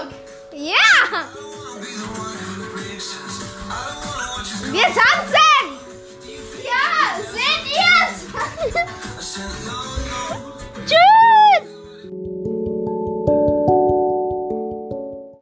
Hamburg. Ja. Wir tanzen. Ja, seht ihr's?